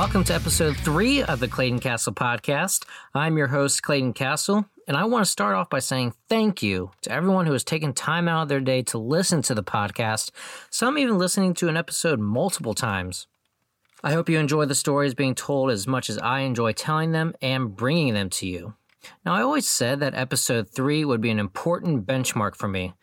Welcome to episode three of the Clayton Castle podcast. I'm your host, Clayton Castle, and I want to start off by saying thank you to everyone who has taken time out of their day to listen to the podcast, some even listening to an episode multiple times. I hope you enjoy the stories being told as much as I enjoy telling them and bringing them to you. Now, I always said that episode three would be an important benchmark for me.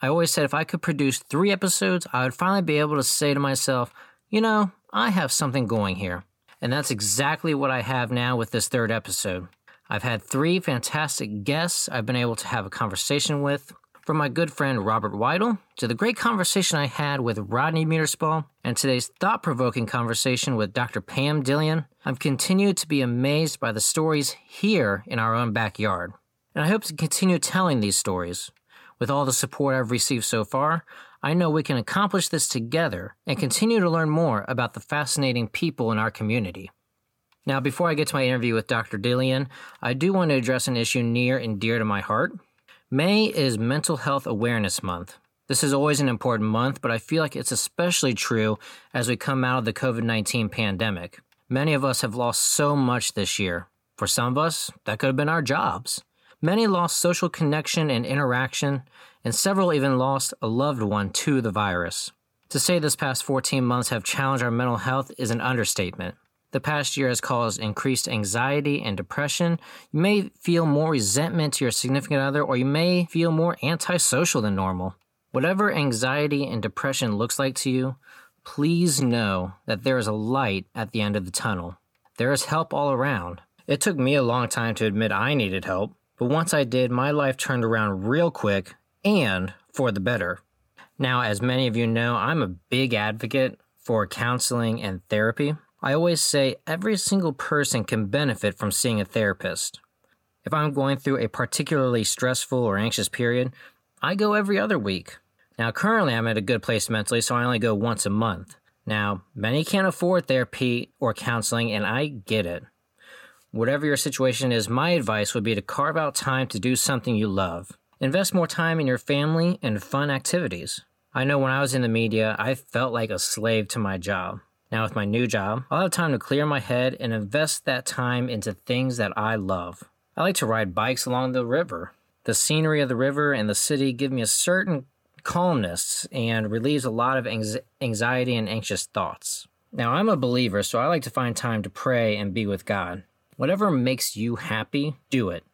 I always said if I could produce three episodes, I would finally be able to say to myself, you know, I have something going here. And that's exactly what I have now with this third episode. I've had three fantastic guests I've been able to have a conversation with, from my good friend Robert Weidel to the great conversation I had with Rodney Meterspall and today's thought provoking conversation with Dr. Pam Dillion, I've continued to be amazed by the stories here in our own backyard. And I hope to continue telling these stories. With all the support I've received so far, I know we can accomplish this together and continue to learn more about the fascinating people in our community. Now, before I get to my interview with Dr. Dillion, I do want to address an issue near and dear to my heart. May is Mental Health Awareness Month. This is always an important month, but I feel like it's especially true as we come out of the COVID 19 pandemic. Many of us have lost so much this year. For some of us, that could have been our jobs. Many lost social connection and interaction, and several even lost a loved one to the virus. To say this past 14 months have challenged our mental health is an understatement. The past year has caused increased anxiety and depression. You may feel more resentment to your significant other, or you may feel more antisocial than normal. Whatever anxiety and depression looks like to you, please know that there is a light at the end of the tunnel. There is help all around. It took me a long time to admit I needed help, but once I did, my life turned around real quick and for the better. Now, as many of you know, I'm a big advocate for counseling and therapy. I always say every single person can benefit from seeing a therapist. If I'm going through a particularly stressful or anxious period, I go every other week. Now, currently, I'm at a good place mentally, so I only go once a month. Now, many can't afford therapy or counseling, and I get it. Whatever your situation is, my advice would be to carve out time to do something you love. Invest more time in your family and fun activities. I know when I was in the media, I felt like a slave to my job. Now, with my new job, I'll have time to clear my head and invest that time into things that I love. I like to ride bikes along the river. The scenery of the river and the city give me a certain calmness and relieves a lot of anxiety and anxious thoughts. Now, I'm a believer, so I like to find time to pray and be with God. Whatever makes you happy, do it.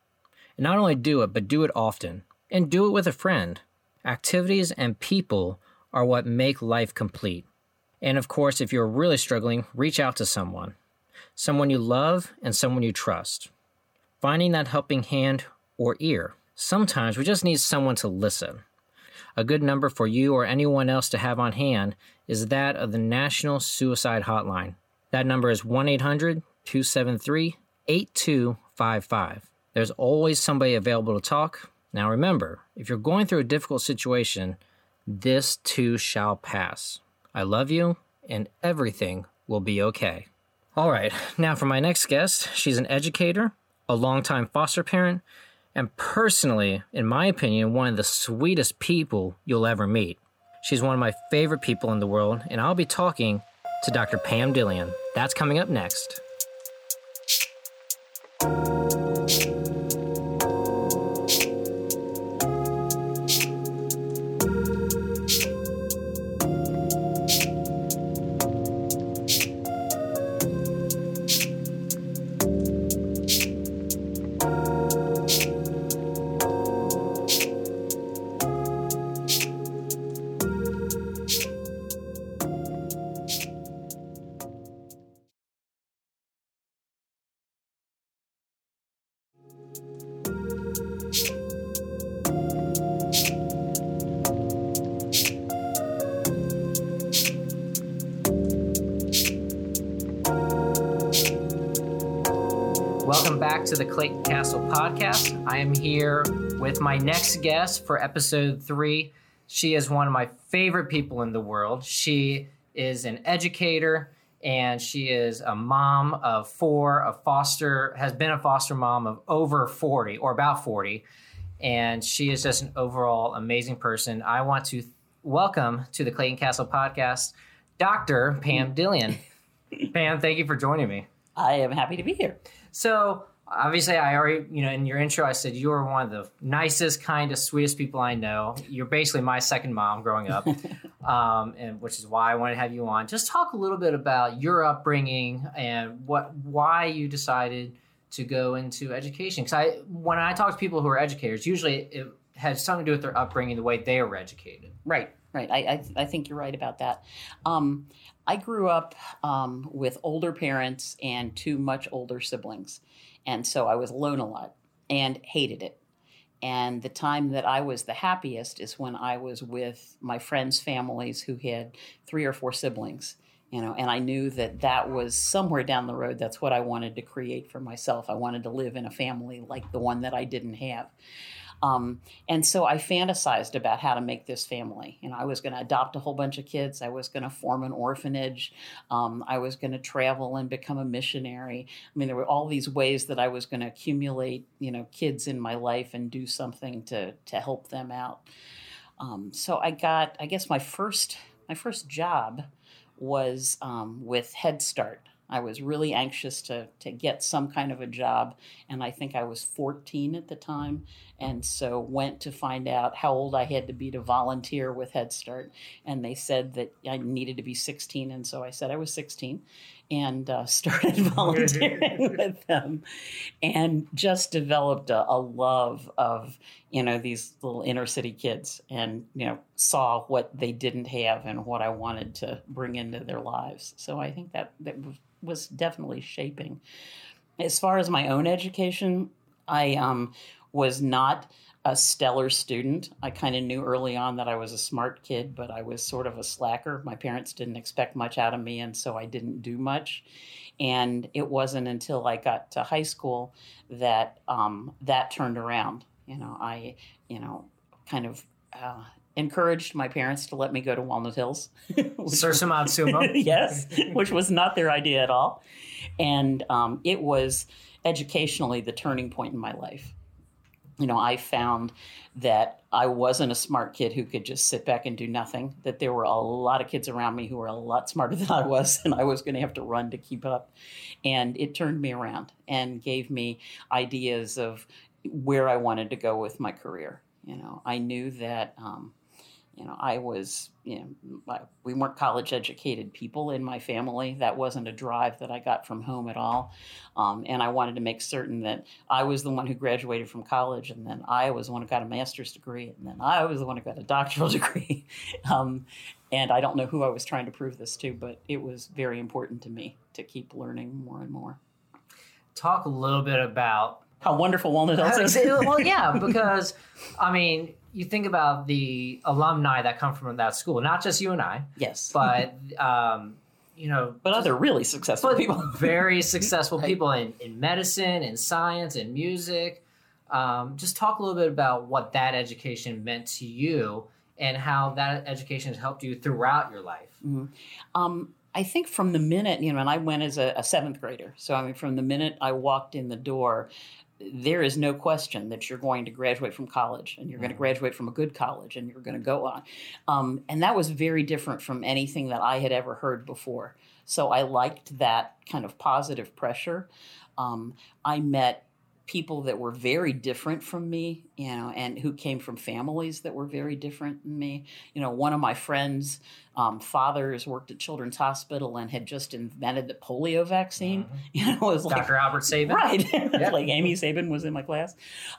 And not only do it, but do it often. And do it with a friend. Activities and people are what make life complete. And of course, if you're really struggling, reach out to someone someone you love and someone you trust. Finding that helping hand or ear. Sometimes we just need someone to listen. A good number for you or anyone else to have on hand is that of the National Suicide Hotline. That number is 1 800 273 8255. There's always somebody available to talk. Now remember, if you're going through a difficult situation, this too shall pass. I love you, and everything will be okay. All right, now for my next guest. She's an educator, a longtime foster parent, and personally, in my opinion, one of the sweetest people you'll ever meet. She's one of my favorite people in the world, and I'll be talking to Dr. Pam Dillion. That's coming up next. To guest for episode three. She is one of my favorite people in the world. She is an educator and she is a mom of four, a foster, has been a foster mom of over 40 or about 40. And she is just an overall amazing person. I want to welcome to the Clayton Castle podcast Dr. Pam Dillion. Pam, thank you for joining me. I am happy to be here. So, obviously, I already, you know, in your intro, I said you are one of the nicest, kindest, sweetest people I know. You're basically my second mom growing up, um, and which is why I wanted to have you on. Just talk a little bit about your upbringing and what, why you decided to go into education. Because I, when I talk to people who are educators, usually it has something to do with their upbringing, the way they were educated. Right. Right. I, I, I, think you're right about that. Um, I grew up um, with older parents and two much older siblings. And so I was alone a lot and hated it. And the time that I was the happiest is when I was with my friends' families who had three or four siblings. You know, and I knew that that was somewhere down the road. That's what I wanted to create for myself. I wanted to live in a family like the one that I didn't have. Um, and so I fantasized about how to make this family. You know, I was going to adopt a whole bunch of kids. I was going to form an orphanage. Um, I was going to travel and become a missionary. I mean, there were all these ways that I was going to accumulate, you know, kids in my life and do something to to help them out. Um, so I got, I guess, my first my first job was um, with Head Start. I was really anxious to, to get some kind of a job, and I think I was 14 at the time, and so went to find out how old I had to be to volunteer with Head Start, and they said that I needed to be 16, and so I said I was 16, and uh, started volunteering with them, and just developed a, a love of you know these little inner city kids, and you know saw what they didn't have and what I wanted to bring into their lives. So I think that that was definitely shaping. As far as my own education, I um, was not a stellar student. I kind of knew early on that I was a smart kid, but I was sort of a slacker. My parents didn't expect much out of me, and so I didn't do much. And it wasn't until I got to high school that um, that turned around. You know, I, you know, kind of uh, encouraged my parents to let me go to Walnut Hills. Sursum Sumo. yes, which was not their idea at all. And um, it was educationally the turning point in my life. You know, I found that I wasn't a smart kid who could just sit back and do nothing, that there were a lot of kids around me who were a lot smarter than I was, and I was going to have to run to keep up. And it turned me around and gave me ideas of where I wanted to go with my career. You know, I knew that um, you know, I was, you know, we weren't college educated people in my family. That wasn't a drive that I got from home at all. Um, and I wanted to make certain that I was the one who graduated from college, and then I was the one who got a master's degree, and then I was the one who got a doctoral degree. um, and I don't know who I was trying to prove this to, but it was very important to me to keep learning more and more. Talk a little bit about how wonderful Walnut Hills is. well, yeah, because I mean, you think about the alumni that come from that school, not just you and I. Yes. But um, you know, but other really successful people, very successful people in, in medicine, in science, in music. Um, just talk a little bit about what that education meant to you and how that education has helped you throughout your life. Mm-hmm. Um, I think from the minute, you know, and I went as a, a, seventh grader. So, I mean, from the minute I walked in the door, there is no question that you're going to graduate from college and you're going to mm-hmm. graduate from a good college and you're going to go on. Um, and that was very different from anything that I had ever heard before. So I liked that kind of positive pressure. Um, I met people that were very different from me, you know, and who came from families that were very different than me. You know, one of my friends' um, fathers worked at Children's Hospital and had just invented the polio vaccine. Mm-hmm. You know, it was like Dr. Albert Sabin, right? Like Amy Sabin was in my class,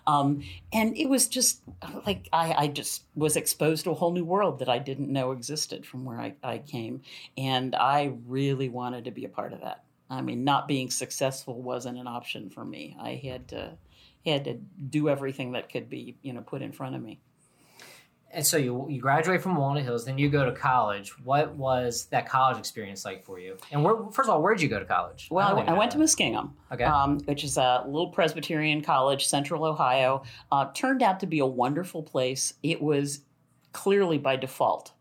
um, and it was just like I, I, just was exposed to a whole new world that I didn't know existed from where I, I came, and I really wanted to be a part of that. I mean, not being successful wasn't an option for me. I had to had to do everything that could be, you know, put in front of me. And so you you graduate from Walnut Hills, then you go to college. What was that college experience like for you? And where, first of all, where did you go to college? Well, I, I went to Muskingum, okay. um, which is a little Presbyterian college, Central Ohio. Uh, turned out to be a wonderful place. It was clearly by default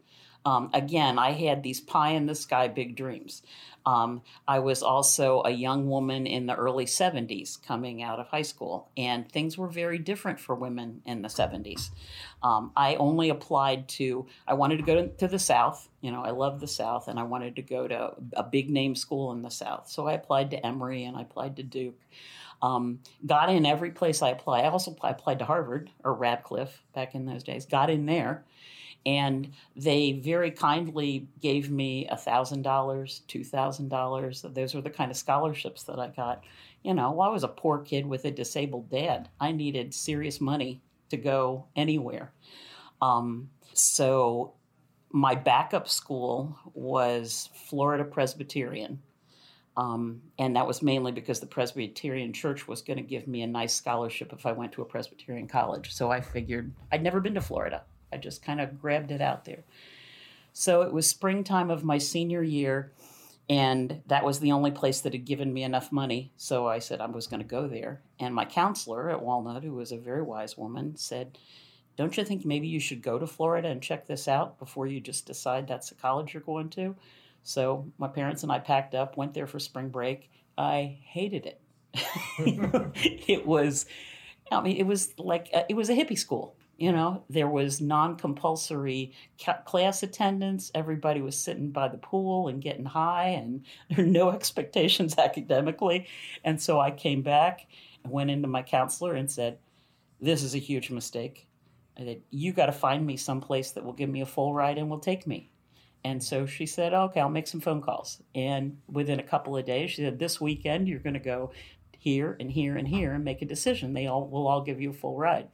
Um, again, I had these pie in the sky big dreams. Um, I was also a young woman in the early 70s coming out of high school, and things were very different for women in the 70s. Um, I only applied to, I wanted to go to, to the South. You know, I love the South, and I wanted to go to a big name school in the South. So I applied to Emory and I applied to Duke. Um, got in every place I applied. I also applied to Harvard or Radcliffe back in those days. Got in there, and they very kindly gave me a thousand dollars, two thousand dollars. Those were the kind of scholarships that I got. You know, I was a poor kid with a disabled dad. I needed serious money to go anywhere. Um, so my backup school was Florida Presbyterian um, and that was mainly because the Presbyterian Church was going to give me a nice scholarship if I went to a Presbyterian college. So I figured I'd never been to Florida. I just kind of grabbed it out there. So it was springtime of my senior year, and that was the only place that had given me enough money. So I said I was going to go there. And my counselor at Walnut, who was a very wise woman, said, Don't you think maybe you should go to Florida and check this out before you just decide that's the college you're going to? So my parents and I packed up, went there for spring break. I hated it. it was, I mean, it was like a, it was a hippie school. You know, there was non-compulsory class attendance. Everybody was sitting by the pool and getting high, and there were no expectations academically. And so I came back and went into my counselor and said, "This is a huge mistake. I said, you got to find me some place that will give me a full ride and will take me." And so she said, okay, I'll make some phone calls. And within a couple of days, she said, this weekend, you're going to go here and here and here and make a decision. They all will all give you a full ride.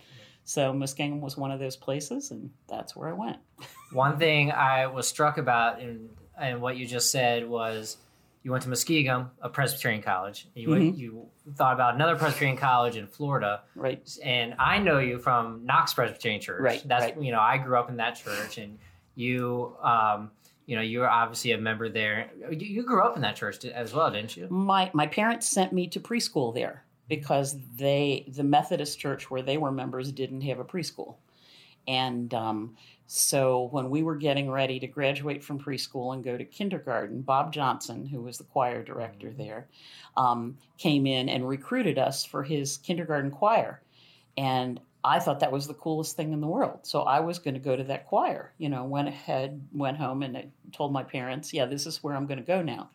So Muskingum was one of those places, and that's where I went. one thing I was struck about in, in what you just said was you went to Muskingum, a Presbyterian college. You, mm-hmm. went, you thought about another Presbyterian college in Florida. Right. And I know you from Knox Presbyterian Church. Right. That's, right. you know, I grew up in that church, and you um, you know, you're obviously a member there. You grew up in that church as well, didn't you? My my parents sent me to preschool there because they the Methodist church where they were members didn't have a preschool, and um, so when we were getting ready to graduate from preschool and go to kindergarten, Bob Johnson, who was the choir director mm-hmm. there, um, came in and recruited us for his kindergarten choir. And I thought that was the coolest thing in the world. So I was going to go to that choir. You know, went ahead, went home, and told my parents, "Yeah, this is where I'm going to go now."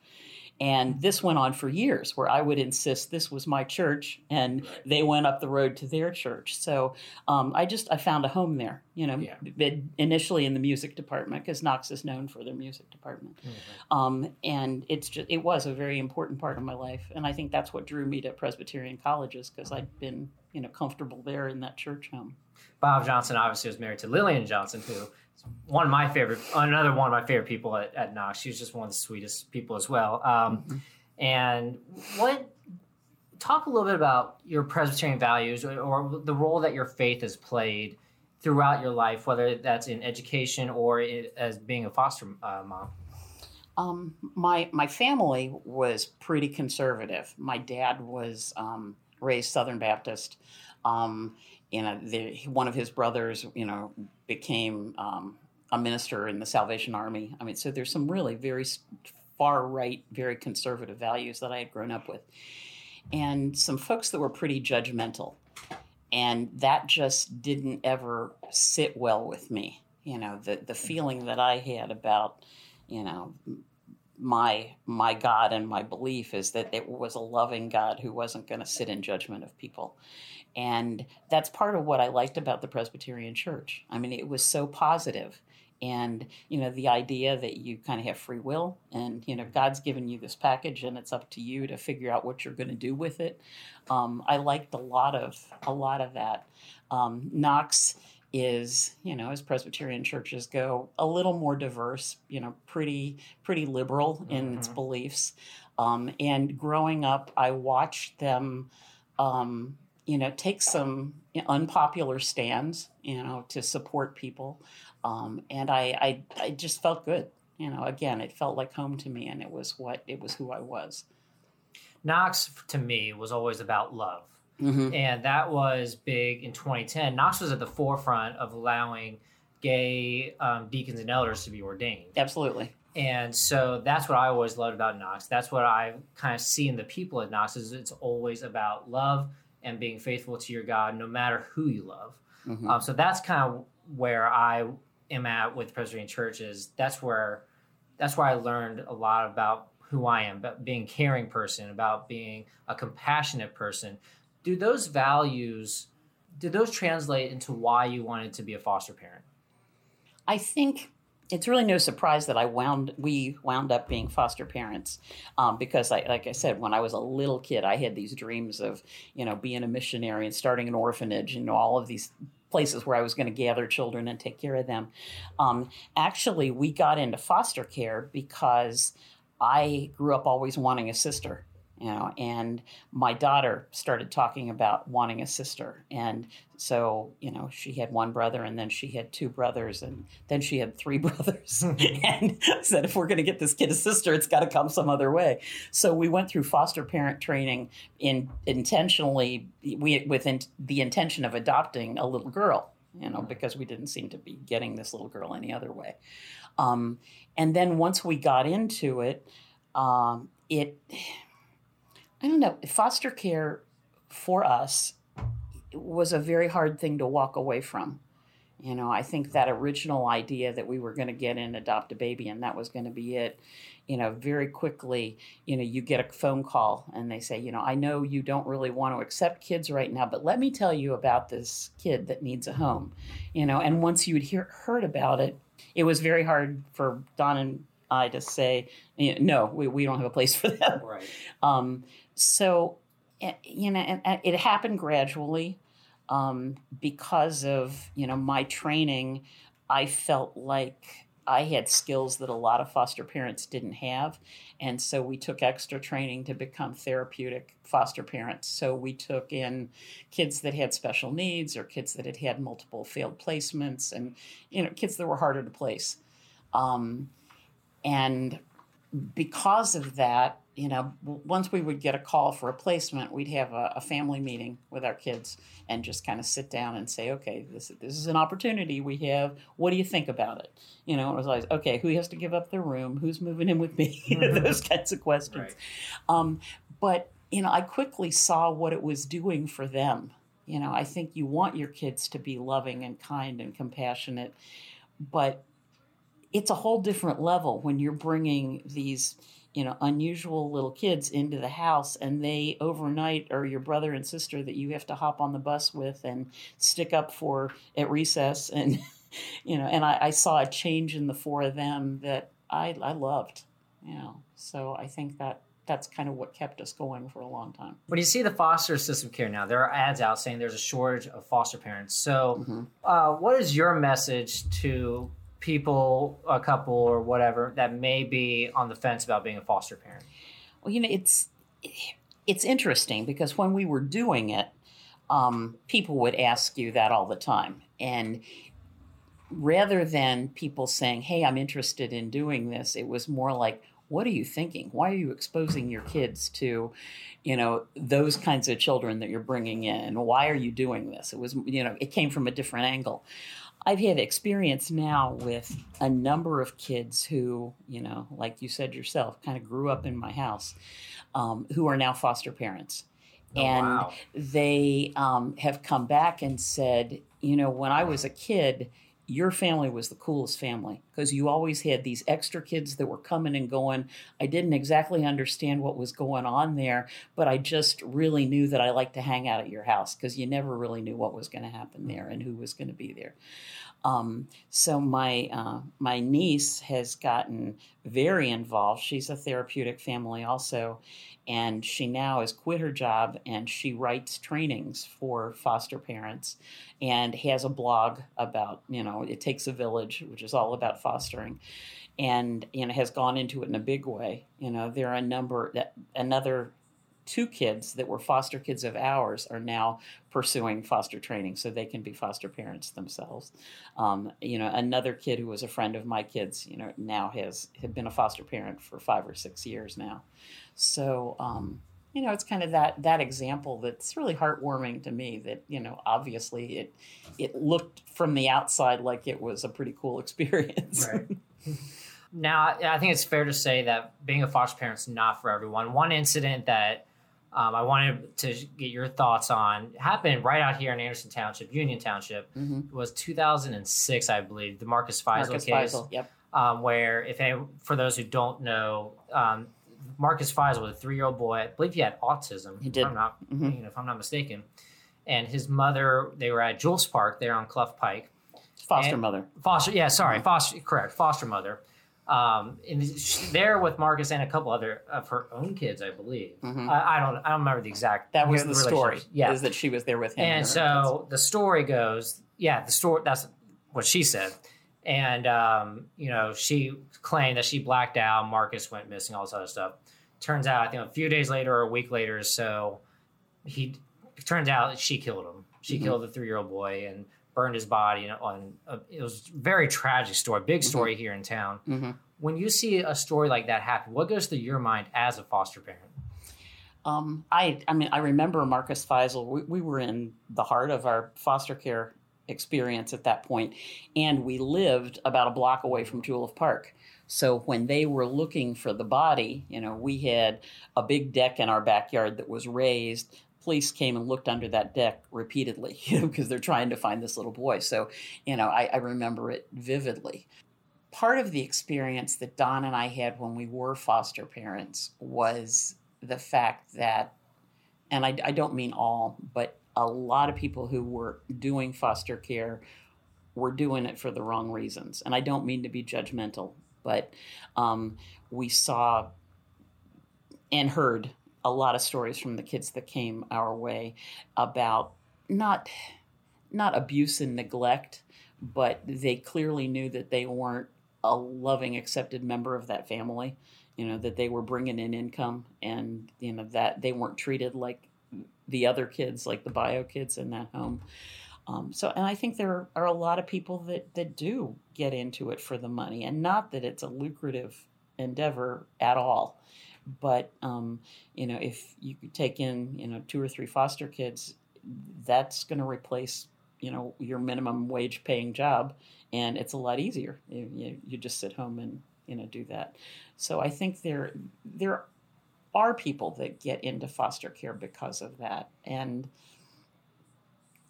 And this went on for years, where I would insist this was my church, and they went up the road to their church. So um, I just I found a home there. You know, yeah. initially in the music department because Knox is known for their music department, mm-hmm. um, and it's just it was a very important part of my life, and I think that's what drew me to Presbyterian colleges because I'd been you know comfortable there in that church home. Bob Johnson obviously was married to Lillian Johnson, who one of my favorite, another one of my favorite people at, at Knox. She was just one of the sweetest people as well. Um, mm-hmm. And what? Talk a little bit about your Presbyterian values or, or, the role that your faith has played throughout your life, whether that's in education or it, as being a foster uh, mom. Um, my my family was pretty conservative. My dad was um, raised Southern Baptist. Um, you know, the, one of his brothers, you know, became um, a minister in the Salvation Army. I mean, so there's some really very far right, very conservative values that I had grown up with, and some folks that were pretty judgmental, and that just didn't ever sit well with me. You know, the the feeling that I had about, you know, my my God and my belief is that it was a loving God who wasn't going to sit in judgment of people. And that's part of what I liked about the Presbyterian Church. I mean, it was so positive and you know the idea that you kind of have free will and you know god's given you this package and it's up to you to figure out what you're going to do with it um, i liked a lot of a lot of that um, knox is, you know, as Presbyterian churches go, a little more diverse, you know, pretty pretty liberal in mm-hmm. its beliefs. Um, and growing up, I watched them, um, you know, take some unpopular stands, you know, to support people. Um, and I, I, I just felt good. You know, again, it felt like home to me, and it was what it was who I was. Knox to me was always about love Mm-hmm. And that was big in 2010. Knox was at the forefront of allowing gay um, deacons and elders to be ordained. Absolutely. And so that's what I always loved about Knox. That's what I kind of see in the people at Knox is it's always about love and being faithful to your God, no matter who you love. Mm-hmm. Um, so that's kind of where I am at with Presbyterian churches. That's where that's where I learned a lot about who I am, about being a caring person, about being a compassionate person. Do those values do those translate into why you wanted to be a foster parent? I think it's really no surprise that I wound we wound up being foster parents um, because I, like I said when I was a little kid I had these dreams of you know being a missionary and starting an orphanage and all of these places where I was going to gather children and take care of them. Um, actually, we got into foster care because I grew up always wanting a sister you know and my daughter started talking about wanting a sister. And so you know she had one brother and then she had two brothers and then she had three brothers. And said if we're going to get this kid a sister it's got to come some other way. So we went through foster parent training in intentionally we with in, the intention of adopting a little girl you know because we didn't seem to be getting this little girl any other way. Um, and then once we got into it um, it I don't know, foster care for us was a very hard thing to walk away from. You know, I think that original idea that we were going to get and adopt a baby and that was going to be it, you know, very quickly, you know, you get a phone call and they say, you know, I know you don't really want to accept kids right now, but let me tell you about this kid that needs a home, you know, and once you'd hear, heard about it, it was very hard for Don and I to say, no, we, we don't have a place for them. Right. Um, so, eh, you know, it happened gradually um, because of, you know, my training. I felt like I had skills that a lot of foster parents didn't have. And so we took extra training to become therapeutic foster parents. So we took in kids that had special needs or kids that had had multiple failed placements and, you know, kids that were harder to place. Um, and because of that, you know, once we would get a call for a placement, we'd have a, a family meeting with our kids and just kind of sit down and say, okay, this, this is an opportunity we have. What do you think about it? You know, it was like, okay, who has to give up their room? Who's moving in with me? Mm-hmm. Those kinds of questions. Right. Um, but, you know, I quickly saw what it was doing for them. You know, I think you want your kids to be loving and kind and compassionate, but it's a whole different level when you're bringing these you know unusual little kids into the house and they overnight are your brother and sister that you have to hop on the bus with and stick up for at recess and you know and I, I saw a change in the four of them that I, I loved you know so i think that that's kind of what kept us going for a long time. When you see the foster system care now, there are ads out saying there's a shortage of foster parents. So, mm-hmm. uh, what is your message to people, a couple or whatever, that may be on the fence about being a foster parent? Well, you know, it's it's interesting because when we were doing it, um, people would ask you that all the time, and rather than people saying, "Hey, I'm interested in doing this," it was more like, "What are you thinking? Why are you exposing your kids to?" you know those kinds of children that you're bringing in why are you doing this it was you know it came from a different angle I've had experience now with a number of kids who, you know, like you said yourself, kind of grew up in my house, um, who are now foster parents. Oh, and wow. they um, have come back and said, you know, when I was a kid, your family was the coolest family because you always had these extra kids that were coming and going. I didn't exactly understand what was going on there, but I just really knew that I liked to hang out at your house because you never really knew what was going to happen there and who was going to be there. Um, so my uh, my niece has gotten very involved. She's a therapeutic family also, and she now has quit her job and she writes trainings for foster parents, and has a blog about you know it takes a village, which is all about fostering, and you know has gone into it in a big way. You know there are a number that another two kids that were foster kids of ours are now pursuing foster training so they can be foster parents themselves. Um, you know, another kid who was a friend of my kids, you know, now has had been a foster parent for five or six years now. So, um, you know, it's kind of that that example that's really heartwarming to me. That you know, obviously it it looked from the outside like it was a pretty cool experience. Right. now, I think it's fair to say that being a foster parent is not for everyone. One incident that um, I wanted to get your thoughts on happened right out here in Anderson Township, Union Township. hmm It was 2006, I believe, the Marcus Fiesel Marcus case. Fiesel. Yep. um, where if any, for those who don't know, um, Marcus Fiesel was a three-year-old boy. I believe he had autism. He did. If I'm not, Mhm. you know, if I'm not mistaken. And his mother, they were at Juilfs Park there on Clough Pike. Foster And- mother. Foster, yeah, sorry, Mhm. foster, correct, foster mother. Um, and there with Marcus and a couple other of her own kids, I believe. Mhm. I, I don't, I don't remember the exact. That was the story. Yeah, is that she was there with him. and her so the story goes, yeah, the story. That's what she said. And um, you know, she claimed that she blacked out. Marcus went missing. All this other stuff. Turns out, I think a few days later or a week later, or so he. It turns out she killed him. She Mhm. killed the three-year-old boy and burned his body. On uh, it was a very tragic story, big story here in town. Mhm. When you see a story like that happen, what goes through your mind as a foster parent? Um, I, I mean, I remember Marcus Fiesel. We, we were in the heart of our foster care experience at that point, and we lived about a block away from Juilfs Park. So when they were looking for the body, you know, we had a big deck in our backyard that was raised. Police came and looked under that deck repeatedly, you know, because they're trying to find this little boy. So, you know, I, I remember it vividly. Part of the experience that Don and I had when we were foster parents was the fact that, and I, I don't mean all, but a lot of people who were doing foster care were doing it for the wrong reasons. And I don't mean to be judgmental, but um, we saw and heard a lot of stories from the kids that came our way about not not abuse and neglect, but they clearly knew that they weren't a loving, accepted member of that family. You know that they were bringing in income and you know that they weren't treated like the other kids like the bio kids in that home. Um, so and i think there are a lot of people that that do get into it for the money and not that it's a lucrative endeavor at all but um, you know if you take in you know two or three foster kids that's going to replace you know your minimum wage paying job and it's a lot easier you, you, you just sit home and you know do that so I think there there are people that get into foster care because of that, and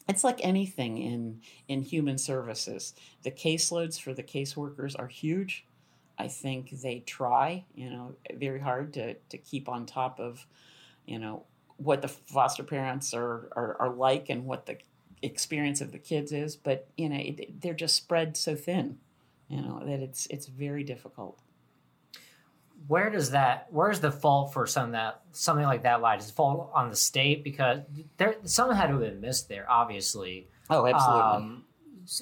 it's like anything in in human services. The caseloads for the caseworkers are huge. I think they try, you know, very hard to to keep on top of, you know, what the foster parents are are, are like and what the experience of the kids is. But you know, it, they're just spread so thin, you know, that it's it's very difficult where does that where's the fault for some that something like that lie does it fall on the state because there something had to have been missed there obviously Oh, absolutely. um,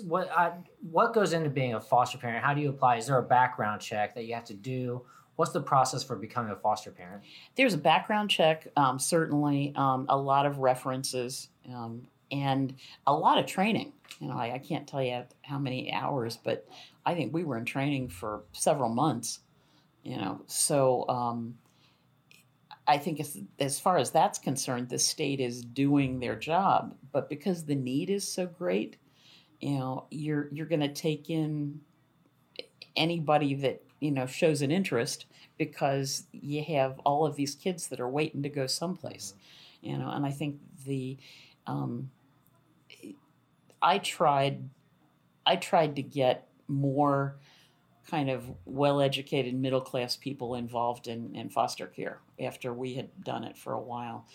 what I, what goes into being a foster parent how do you apply is there a background check that you have to do what's the process for becoming a foster parent There's a background check, um, certainly, um, a lot of references, um, and a lot of training. You know, I, I can't tell you how many hours, but I think we were in training for several months. You know, so um, I think as, as far as that's concerned, the state is doing their job, but because the need is so great, you know, you're you're going to take in anybody that you know shows an interest because you have all of these kids that are waiting to go someplace you know and i think the um, i tried i tried to get more kind of well-educated middle-class people involved in, in foster care after we had done it for a while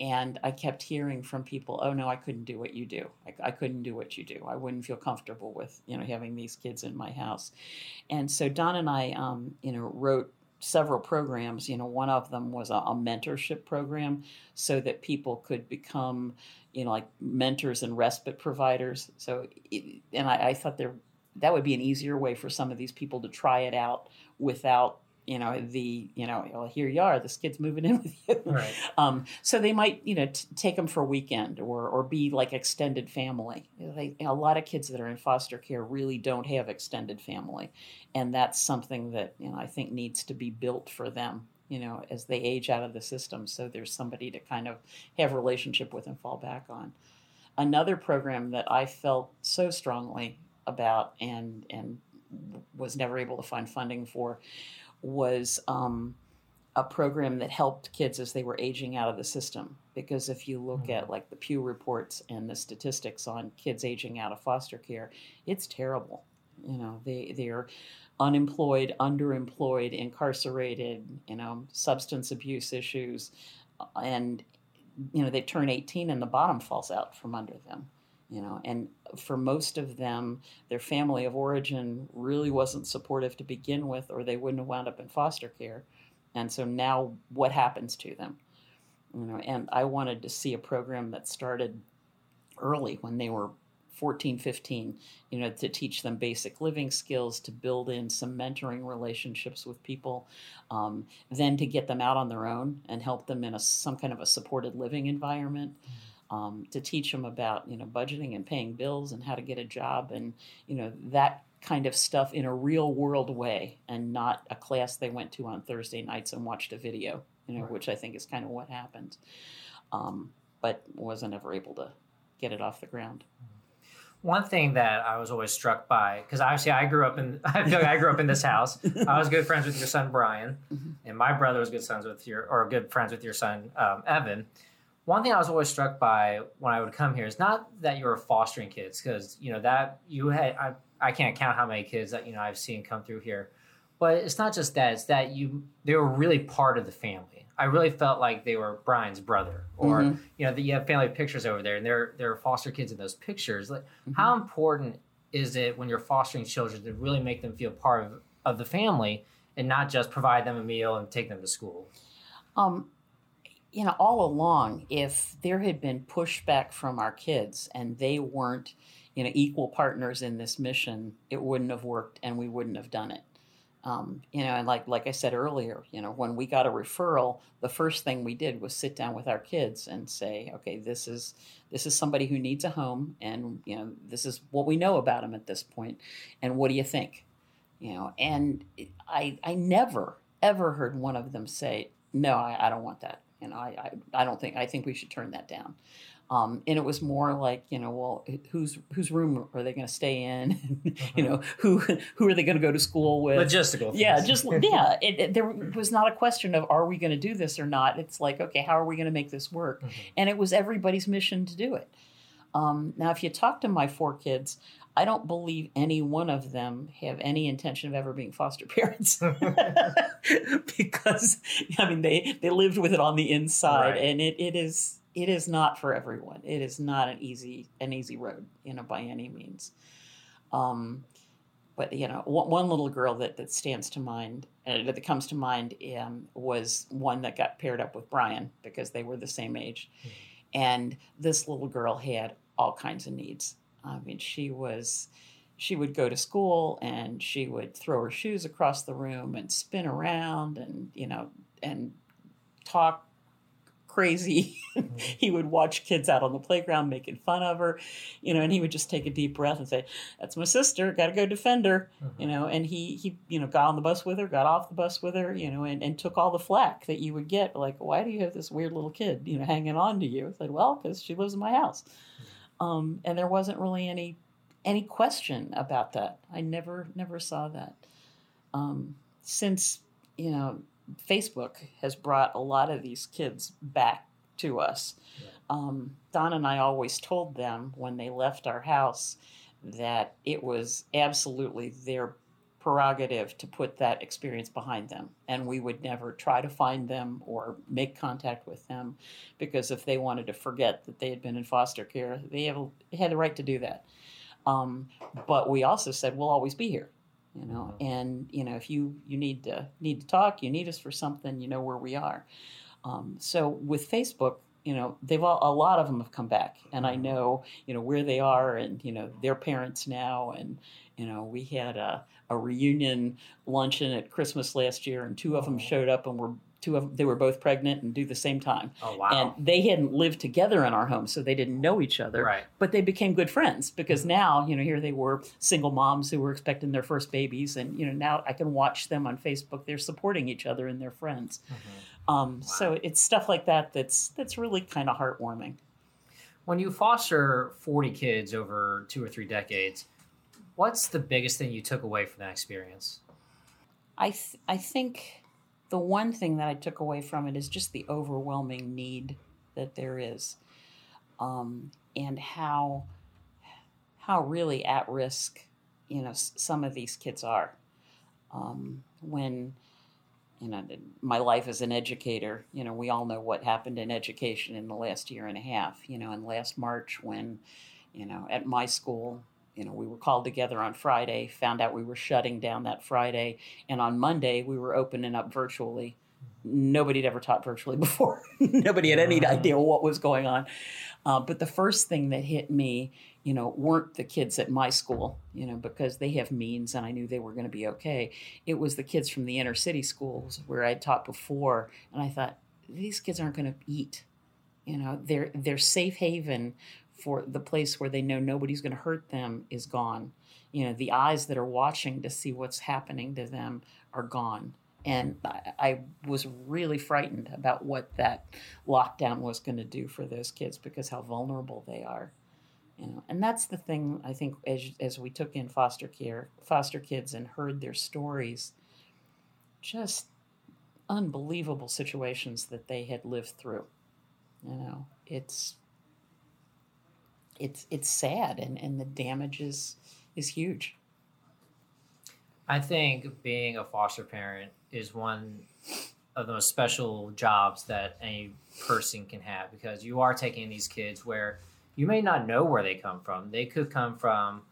and i kept hearing from people oh no i couldn't do what you do I, I couldn't do what you do i wouldn't feel comfortable with you know having these kids in my house and so don and i um, you know wrote several programs. You know, one of them was a, a, mentorship program so that people could become, you know, like mentors and respite providers. So, it, and I, I thought there that would be an easier way for some of these people to try it out without you know the you know well here you are this kid's moving in with you right. um, so they might you know t- take them for a weekend or or be like extended family they, a lot of kids that are in foster care really don't have extended family and that's something that you know i think needs to be built for them you know, as they age out of the system. So there's somebody to kind of have a relationship with and fall back on. Another program that I felt so strongly about and and was never able to find funding for was um, a program that helped kids as they were aging out of the system. Because if you look at like the Pew reports and the statistics on kids aging out of foster care, it's terrible. You know, they they're unemployed, underemployed, incarcerated, you know, substance abuse issues, and you know they turn 18 and the bottom falls out from under them you know and for most of them their family of origin really wasn't supportive to begin with or they wouldn't have wound up in foster care. And so now what happens to them? You know and i wanted to see a program that started early when they were 14 15 you know to teach them basic living skills to build in some mentoring relationships with people um, then to get them out on their own and help them in a, some kind of a supported living environment um, to teach them about you know budgeting and paying bills and how to get a job and you know that kind of stuff in a real world way and not a class they went to on thursday nights and watched a video you know right. which i think is kind of what happened um, but wasn't ever able to get it off the ground one thing that I was always struck by, because obviously I grew up in, I feel like I grew up in this house. I was good friends with your son Brian, mm-hmm. and my brother was good friends with your, or good friends with your son um, Evan. One thing I was always struck by when I would come here is not that you were fostering kids, because you know that you had, I, I can't count how many kids that you know I've seen come through here, but it's not just that; it's that you they were really part of the family I really felt like they were Brian's brother, or mm-hmm. you know, the, you have family pictures over there, and they're they're foster kids in those pictures. Like, mm-hmm. how important is it when you're fostering children to really make them feel part of, of the family and not just provide them a meal and take them to school? Um, you know, all along, if there had been pushback from our kids and they weren't, you know, equal partners in this mission, it wouldn't have worked, and we wouldn't have done it. Um, you know, and like like I said earlier, you know, when we got a referral, the first thing we did was sit down with our kids and say, okay, this is this is somebody who needs a home, and you know, this is what we know about them at this point, and what do you think? You know, and I I never ever heard one of them say, no, I, I don't want that. Know, I, I I don't think I think we should turn that down. Um, and it was more like, you know, well, whose whose room are they going to stay in? you know, who who are they going to go to school with? Logistical. Yeah, just yeah. It, it, there was not a question of are we going to do this or not. It's like, okay, how are we going to make this work? Mm-hmm. And it was everybody's mission to do it. Um, now, if you talk to my four kids, I don't believe any one of them have any intention of ever being foster parents because I mean they they lived with it on the inside, right. and it, it is it is not for everyone. It is not an easy an easy road, you know, by any means. Um, but you know, one, one, little girl that that stands to mind, uh, that comes to mind, um, was one that got paired up with Brian because they were the same age, mm-hmm. and this little girl had all kinds of needs. I mean, she was. She would go to school and she would throw her shoes across the room and spin around and you know and talk crazy. Mm-hmm. he would watch kids out on the playground making fun of her, you know, and he would just take a deep breath and say, "That's my sister. Got to go defend her," mm-hmm. you know. And he he you know got on the bus with her, got off the bus with her, you know, and, and took all the flack that you would get. Like, why do you have this weird little kid, you know, hanging on to you? I said, well, because she lives in my house. Um, and there wasn't really any any question about that. I never never saw that. Um, since you know Facebook has brought a lot of these kids back to us. Yeah. Um, Don and I always told them when they left our house that it was absolutely their prerogative to put that experience behind them. And we would never try to find them or make contact with them because if they wanted to forget that they had been in foster care, they have, had the right to do that. Um, but we also said, we'll always be here you know mm-hmm. and you know if you you need to need to talk you need us for something you know where we are um, so with facebook you know they've all, a lot of them have come back and i mm-hmm. know you know where they are and you know their parents now and you know we had a, a reunion luncheon at christmas last year and two of them showed up and were two of they were both pregnant and due the same time. Oh wow! And they hadn't lived together in our home, so they didn't know each other. Right. But they became good friends because now, you know, here they were single moms who were expecting their first babies, and you know, now I can watch them on Facebook. They're supporting each other and their friends. Mhm. Um, Wow. So it's stuff like that that's that's really kind of heartwarming. When you foster 40 kids over two or three decades, what's the biggest thing you took away from that experience? I th- I think the one thing that I took away from it is just the overwhelming need that there is, um, and how how really at risk, you know, some of these kids are. Um, when you know my life as an educator, you know, we all know what happened in education in the last year and a half. You know, in last March when, you know, at my school. You know, we were called together on Friday, found out we were shutting down that Friday, and on Monday we were opening up virtually. Nobody had ever taught virtually before. Nobody had any idea what was going on. Uh, but the first thing that hit me, you know, weren't the kids at my school, you know, because they have means and I knew they were going to be okay. It was the kids from the inner city schools where I'd taught before, and I thought these kids aren't going to eat. You know, their their safe haven for the place where they know nobody's going to hurt them is gone. You know, the eyes that are watching to see what's happening to them are gone. And I, I was really frightened about what that lockdown was going to do for those kids because how vulnerable they are. You know, and that's the thing I think as as we took in foster care, foster kids, and heard their stories, just unbelievable situations that they had lived through. You know, it's it's it's sad and, and the damage is is huge. I think being a foster parent is one of the most special jobs that any person can have because you are taking these kids where you may not know where they come from. They could come from,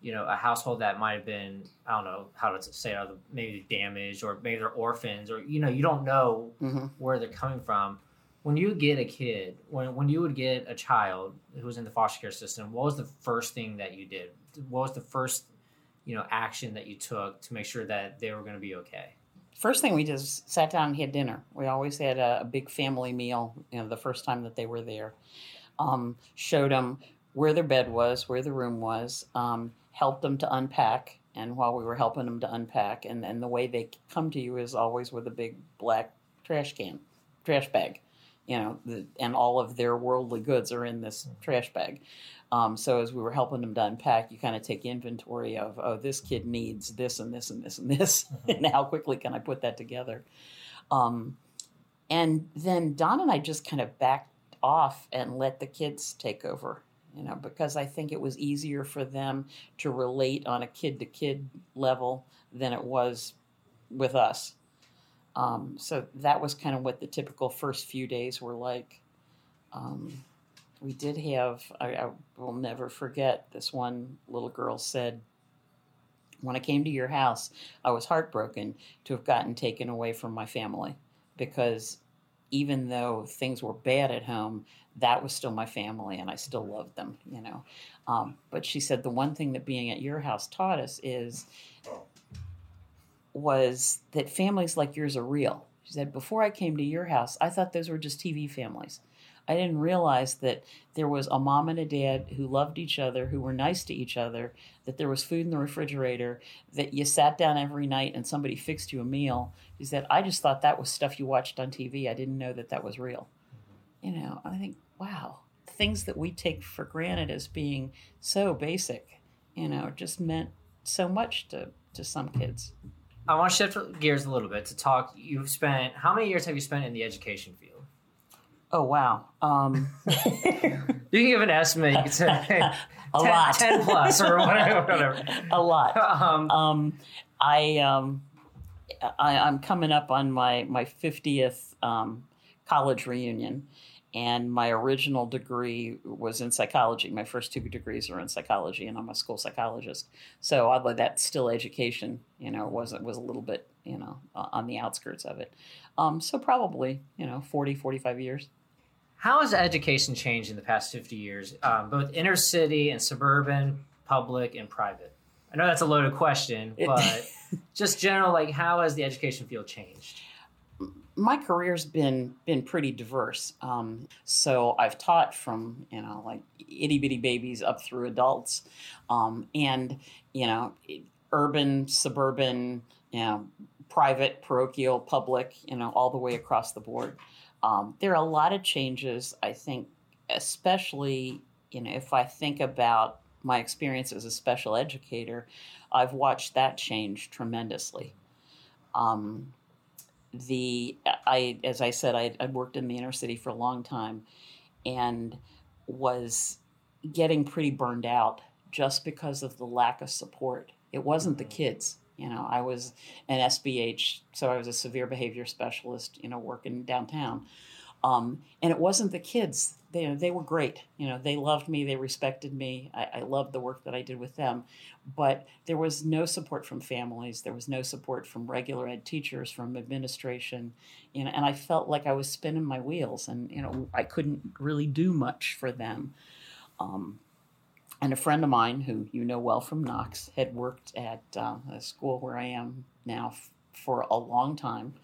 you know, a household that might have been, I don't know how to say it, maybe damaged or maybe they're orphans or, you know, you don't know Mm-hmm. where they're coming from. When you get a kid, when, when you would get a child who was in the foster care system, what was the first thing that you did? What was the first, you know, action that you took to make sure that they were going to be okay? First thing we just sat down and had dinner. We always had a, a big family meal. You know, the first time that they were there, um, showed them where their bed was, where the room was, um, helped them to unpack. And while we were helping them to unpack, and, and the way they come to you is always with a big black trash can, trash bag, you know, the, and all of their worldly goods are in this trash bag. Um, so as we were helping them to unpack, you kind of take inventory of, oh, this kid needs this and this and this and this, and how quickly can I put that together? Um, and then Don and I just kind of backed off and let the kids take over, you know, because I think it was easier for them to relate on a kid to kid level than it was with us. Um, so that was kind of what the typical first few days were like. Um, we did have, I, I will never forget, this one little girl said, When I came to your house, I was heartbroken to have gotten taken away from my family because even though things were bad at home, that was still my family and I still loved them, you know. Um, but she said the one thing that being at your house taught us is was that families like yours are real. She said, Before I came to your house, I thought those were just TV families. I didn't realize that there was a mom and a dad who loved each other, who were nice to each other, that there was food in the refrigerator, that you sat down every night and somebody fixed you a meal. She said, I just thought that was stuff you watched on TV. I didn't know that that was real. Mm-hmm. You know, I think, wow, things that we take for granted as being so basic, you know, just meant so much to, to some kids. I want to shift gears a little bit to talk. You've spent how many years have you spent in the education field? Oh, wow. Um, You can give an estimate. You can say a 10, lot. 10 plus or whatever. whatever. a lot. Um, Um, I, um, I I'm coming up on my my fiftieth um, college reunion, and my original degree was in psychology. My first two degrees are in psychology, and I'm a school psychologist. So although that's still education, you know, was was a little bit you know on the outskirts of it. Um, so probably you know 40, 45 years. How has education changed in the past 50 years, um, both inner city and suburban, public and private? I know that's a loaded question, but just general, like, how has the education field changed? My career's been been pretty diverse. Um, so I've taught from you know like itty bitty babies up through adults, um, and you know urban, suburban, you know private, parochial, public, you know all the way across the board. Um, there are a lot of changes. I think, especially you know if I think about my experience as a special educator, I've watched that change tremendously. Um, the I as I said I I worked in the inner city for a long time and was getting pretty burned out just because of the lack of support. It wasn't the mm-hmm. kids. You know, I was an SBH, so I was a severe behavior specialist, you know, working downtown. Um, and it wasn't the kids. They, they were great. You know, they loved me, they respected me. I, I loved the work that I did with them. But there was no support from families. There was no support from regular ed teachers, from administration. You know, and I felt like I was spinning my wheels, and you know, I couldn't really do much for them. Um, and a friend of mine, who you know well from Knox, had worked at uh, a school where I am now f- for a long time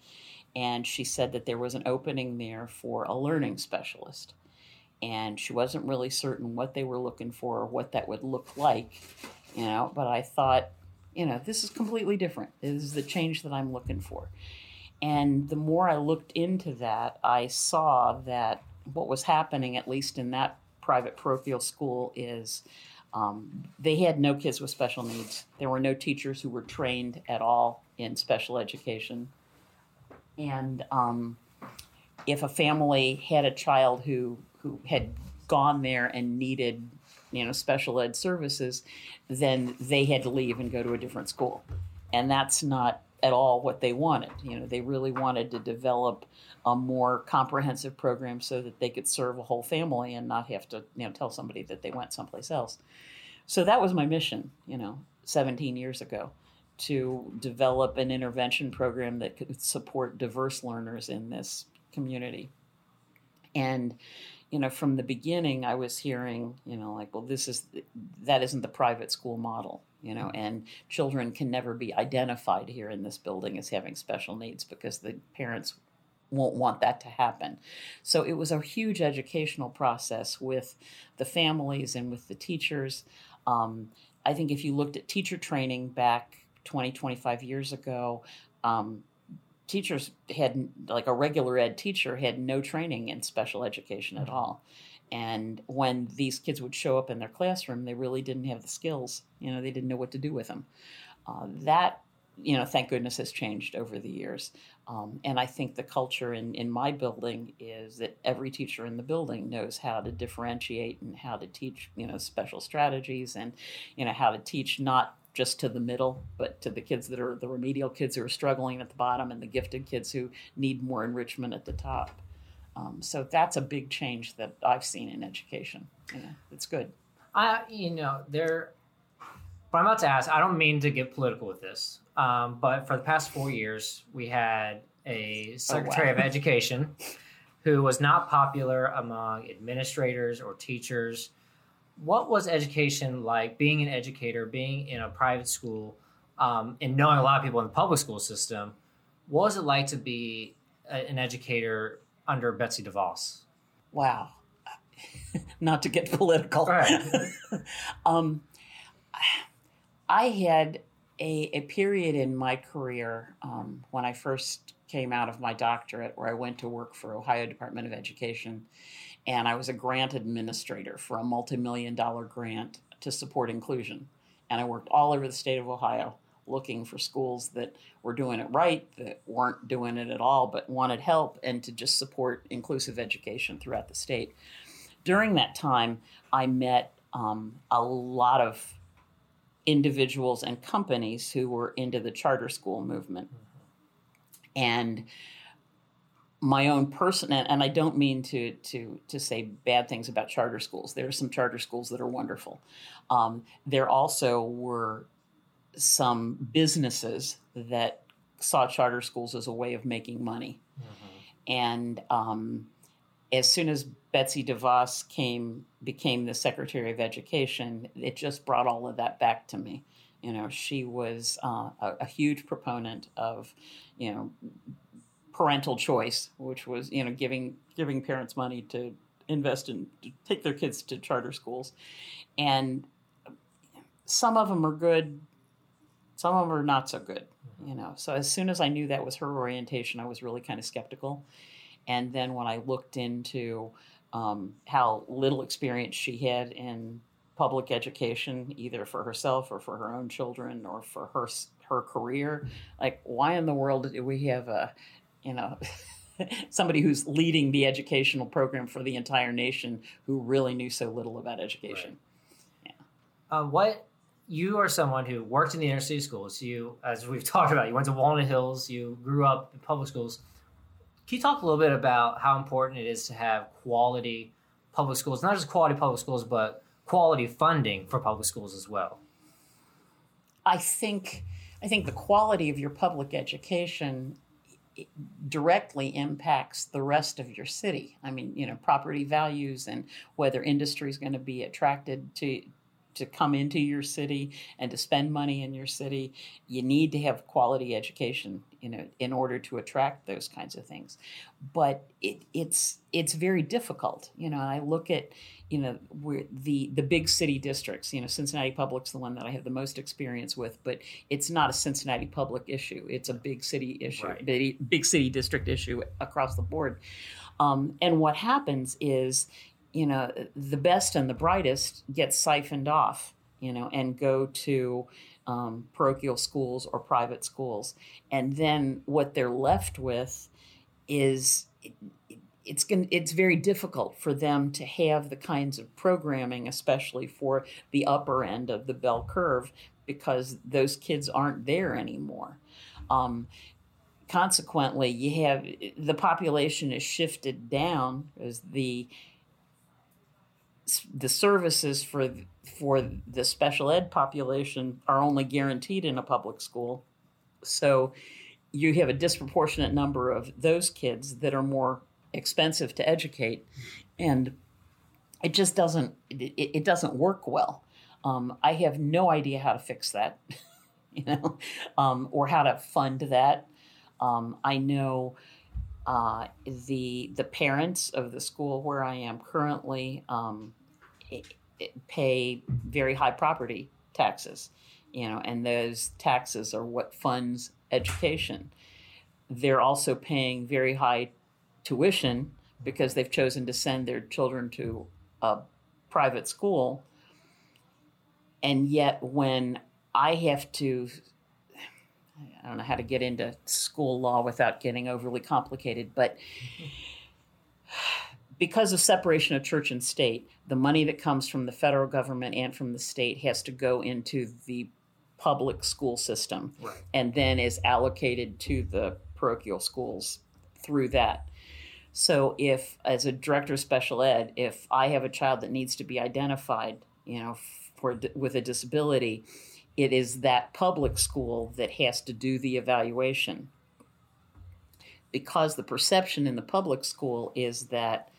and she said that there was an opening there for a learning specialist. And she wasn't really certain what they were looking for or what that would look like, you know, but I thought, you know, this is completely different. This is the change that I'm looking for. And the more I looked into that, I saw that what was happening, at least in that private parochial school, is um, they had no kids with special needs. There were no teachers who were trained at all in special education. And um, if a family had a child who who had gone there and needed you know special ed services, then they had to leave and go to a different school, and that's not at all what they wanted. You know, they really wanted to develop a more comprehensive program so that they could serve a whole family and not have to you know tell somebody that they went someplace else. So that was my mission, you know, 17 years ago to develop an intervention program that could support diverse learners in this community. And, you know, from the beginning, I was hearing, you know, like, well, this is, that isn't the private school model, you know, and children can never be identified here in this building as having special needs because the parents won't want that to happen. So it was a huge educational process with the families and with the teachers. Um, I think if you looked at teacher training back 20, 25 years ago, um, teachers had, like a regular ed teacher, had no training in special education at mm-hmm. all. And when these kids would show up in their classroom, they really didn't have the skills. You know, they didn't know what to do with them. Uh, that, you know, thank goodness has changed over the years. Um, and I think the culture in, in my building is that every teacher in the building knows how to differentiate and how to teach, you know, special strategies and, you know, how to teach not just to the middle, but to the kids that are the remedial kids who are struggling at the bottom and the gifted kids who need more enrichment at the top. Um, so that's a big change that I've seen in education. You know, it's good. I, you know, there. But I'm about to ask. I don't mean to get political with this, um, but for the past four years, we had a secretary oh, wow. of education who was not popular among administrators or teachers what was education like being an educator, being in a private school, um, and knowing a lot of people in the public school system? What was it like to be a, an educator under Betsy DeVos? Wow. Not to get political. Right. um, I had a, a, period in my career um, when I first came out of my doctorate where I went to work for Ohio Department of Education and I was a grant administrator for a multi-million dollar grant to support inclusion. And I worked all over the state of Ohio looking for schools that were doing it right, that weren't doing it at all, but wanted help, and to just support inclusive education throughout the state. During that time, I met um, a lot of individuals and companies who were into the charter school movement. And my own person and I don't mean to to to say bad things about charter schools. There are some charter schools that are wonderful. Um, there also were some businesses that saw charter schools as a way of making money, mm-hmm. and um, as soon as Betsy DeVos came became the Secretary of Education, it just brought all of that back to me. You know, she was uh, a, a huge proponent of, you know, parental choice, which was you know giving giving parents money to invest in to take their kids to charter schools, and some of them are good, some of them are not so good. You know, so as soon as I knew that was her orientation, I was really kind of skeptical. And then when I looked into um, how little experience she had in public education, either for herself or for her own children or for her her career, like why in the world do we have a, you know, somebody who's leading the educational program for the entire nation who really knew so little about education? Right. Yeah. Uh, what you are someone who worked in the inner city schools. You, as we've talked about, you went to Walnut Hills. You grew up in public schools. Can you talk a little bit about how important it is to have quality public schools, not just quality public schools, but quality funding for public schools as well? I think I think the quality of your public education directly impacts the rest of your city. I mean, you know, property values and whether industry is going to be attracted to to come into your city and to spend money in your city, you need to have quality education, you know, in order to attract those kinds of things. But it, it's it's very difficult. You know, I look at you know the the big city districts. You know, Cincinnati Public's the one that I have the most experience with, but it's not a Cincinnati Public issue. It's a big city issue, right. big, big city district issue across the board. Um, and what happens is you know, the best and the brightest get siphoned off, you know, and go to um, parochial schools or private schools. And then what they're left with is it's going it's very difficult for them to have the kinds of programming especially for the upper end of the bell curve because those kids aren't there anymore um, consequently you have the population is shifted down as the the services for for the special ed population are only guaranteed in a public school. So you have a disproportionate number of those kids that are more expensive to educate and it just doesn't it, it doesn't work well um, i have no idea how to fix that you know um, or how to fund that um, i know uh, the the parents of the school where I am currently um, pay very high property taxes, you know, and those taxes are what funds education. They're also paying very high tuition because they've chosen to send their children to a private school. And yet, when I have to I don't know how to get into school law without getting overly complicated, but because of separation of church and state, the money that comes from the federal government and from the state has to go into the public school system right. and then is allocated to the parochial schools through that. So if as a director of special ed, if I have a child that needs to be identified, you know, for with a disability, it is that public school that has to do the evaluation. Because the perception in the public school is that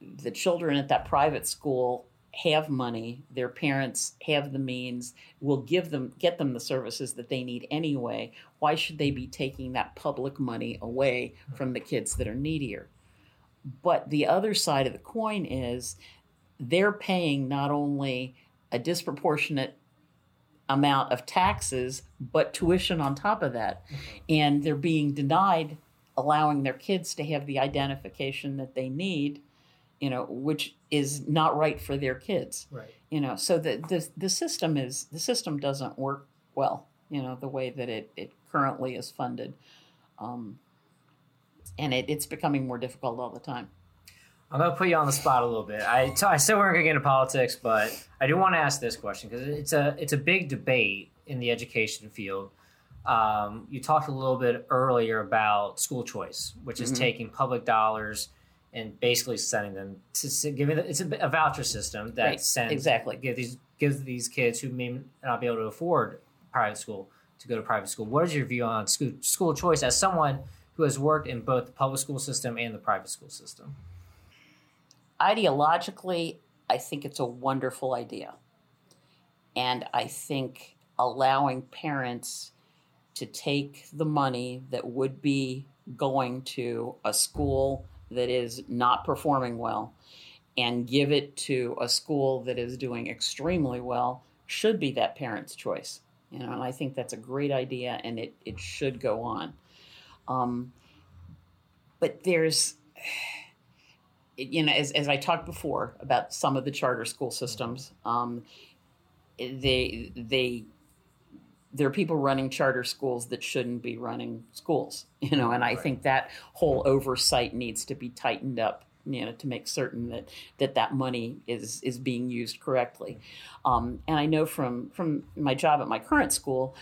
the children at that private school have money their parents have the means will give them get them the services that they need anyway why should they be taking that public money away from the kids that are needier? But the other side of the coin is they're paying not only a disproportionate amount of taxes but tuition on top of that. And they're being denied allowing their kids to have the identification that they need you know, which is not right for their kids. Right. You know, so the the the system is the system doesn't work well. You know, the way that it it currently is funded, um, and it, it's becoming more difficult all the time. I'm gonna put you on the spot a little bit. I, t- I said we weren't gonna get into politics, but I do want to ask this question because it's a it's a big debate in the education field. Um, you talked a little bit earlier about school choice, which is mm-hmm. taking public dollars and basically sending them to giving it's a, a voucher system that right. sends exactly give these gives these kids who may not be able to afford private school to go to private school. What is your view on school school choice as someone who has worked in both the public school system and the private school system? Ideologically, I think it's a wonderful idea. And I think allowing parents to take the money that would be going to a school that is not performing well and give it to a school that is doing extremely well should be that parent's choice. You know, and I think that's a great idea and it, it should go on. Um, but there's, you know, as, as I talked before about some of the charter school systems, um, they, they, there are people running charter schools that shouldn't be running schools, you know, and I Right. think that whole oversight needs to be tightened up, you know, to make certain that that that money is is being used correctly. Um, and I know from from my job at my current school,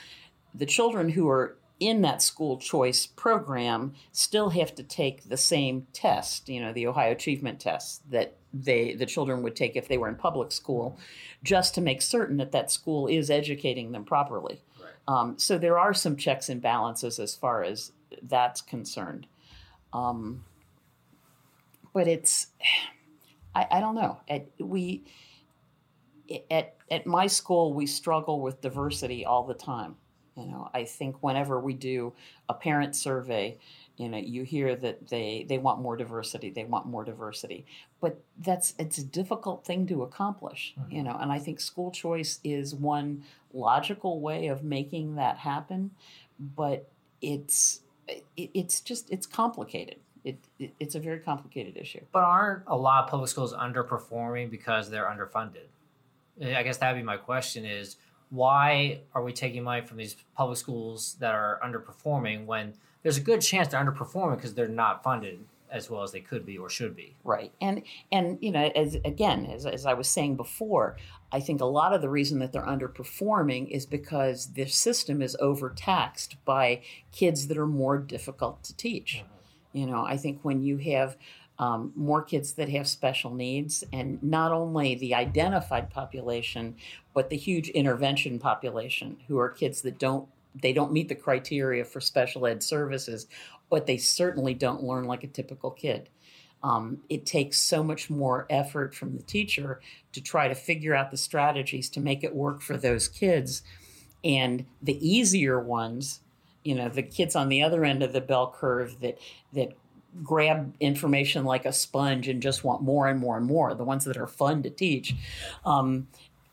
the children who are in that school choice program still have to take the same test, you know, the Ohio Achievement Test that they the children would take if they were in public school, just to make certain that that school is educating them properly. Um, so there are some checks and balances as far as that's concerned. Um, but it's, I, I don't know. At, we, at, at my school, we struggle with diversity all the time. You know, I think whenever we do a parent survey, you know, you hear that they, they want more diversity, they want more diversity. But that's it's a difficult thing to accomplish, mm-hmm. you know, and I think school choice is one logical way of making that happen, but it's it, it's just it's complicated. It, it it's a very complicated issue. But aren't a lot of public schools underperforming because they're underfunded? I guess that'd be my question is why are we taking money from these public schools that are underperforming when there's a good chance they're underperforming because they're not funded as well as they could be or should be? Right. And and you know, as again, as, as I was saying before, I think a lot of the reason that they're underperforming is because the system is overtaxed by kids that are more difficult to teach. You know, I think when you have um, more kids that have special needs, and not only the identified population, but the huge intervention population, who are kids that don't they don't meet the criteria for special ed services, but they certainly don't learn like a typical kid. Um, it takes so much more effort from the teacher to try to figure out the strategies to make it work for those kids. And the easier ones, you know, the kids on the other end of the bell curve that that grab information like a sponge and just want more and more and more, the ones that are fun to teach, um,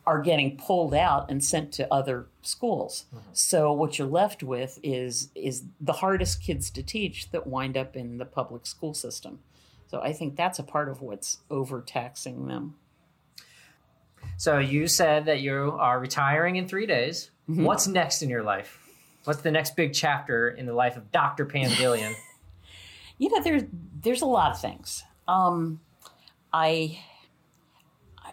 are getting pulled out and sent to other schools. So what you're left with is is the hardest kids to teach that wind up in the public school system. So I think that's a part of what's overtaxing them. So you said that you are retiring in three days. Mhm. What's next in your life? What's the next big chapter in the life of Dr. Pam Dillion? You know, there's there's a lot of things. Um, I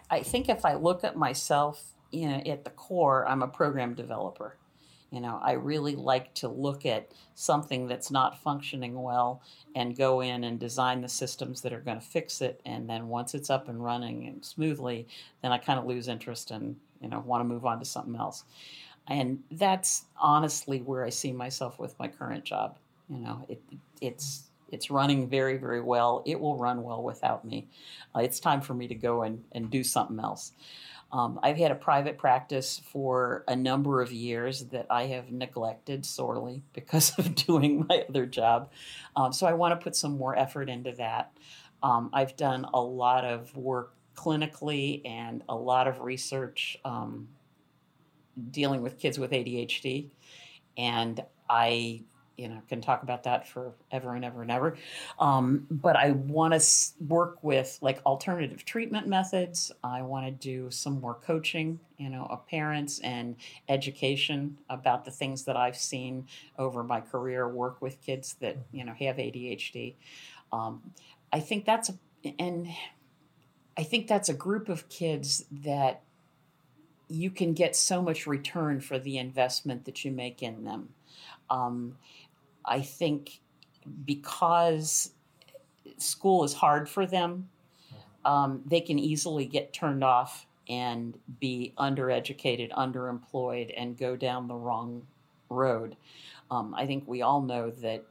I think if I look at myself, you know, at the core, I'm a program developer. You know, I really like to look at something that's not functioning well and go in and design the systems that are going to fix it. And then once it's up and running and smoothly, then I kind of lose interest and, you know, want to move on to something else. And that's honestly where I see myself with my current job. You know, it, it's it's running very very well. It will run well without me. Uh, it's time for me to go and, and do something else. Um, I've had a private practice for a number of years that I have neglected sorely because of doing my other job. Um, so I want to put some more effort into that. Um, I've done a lot of work clinically and a lot of research um, dealing with kids with ADHD. And I, you know, can talk about that forever and ever and ever. Um, but I want to s- work with like alternative treatment methods. I want to do some more coaching, you know, of parents and education about the things that I've seen over my career. Work with kids that you know have ADHD. Um, I think that's a, and I think that's a group of kids that you can get so much return for the investment that you make in them. Um, I think because school is hard for them, um, they can easily get turned off and be undereducated, underemployed, and go down the wrong road. Um, I think we all know that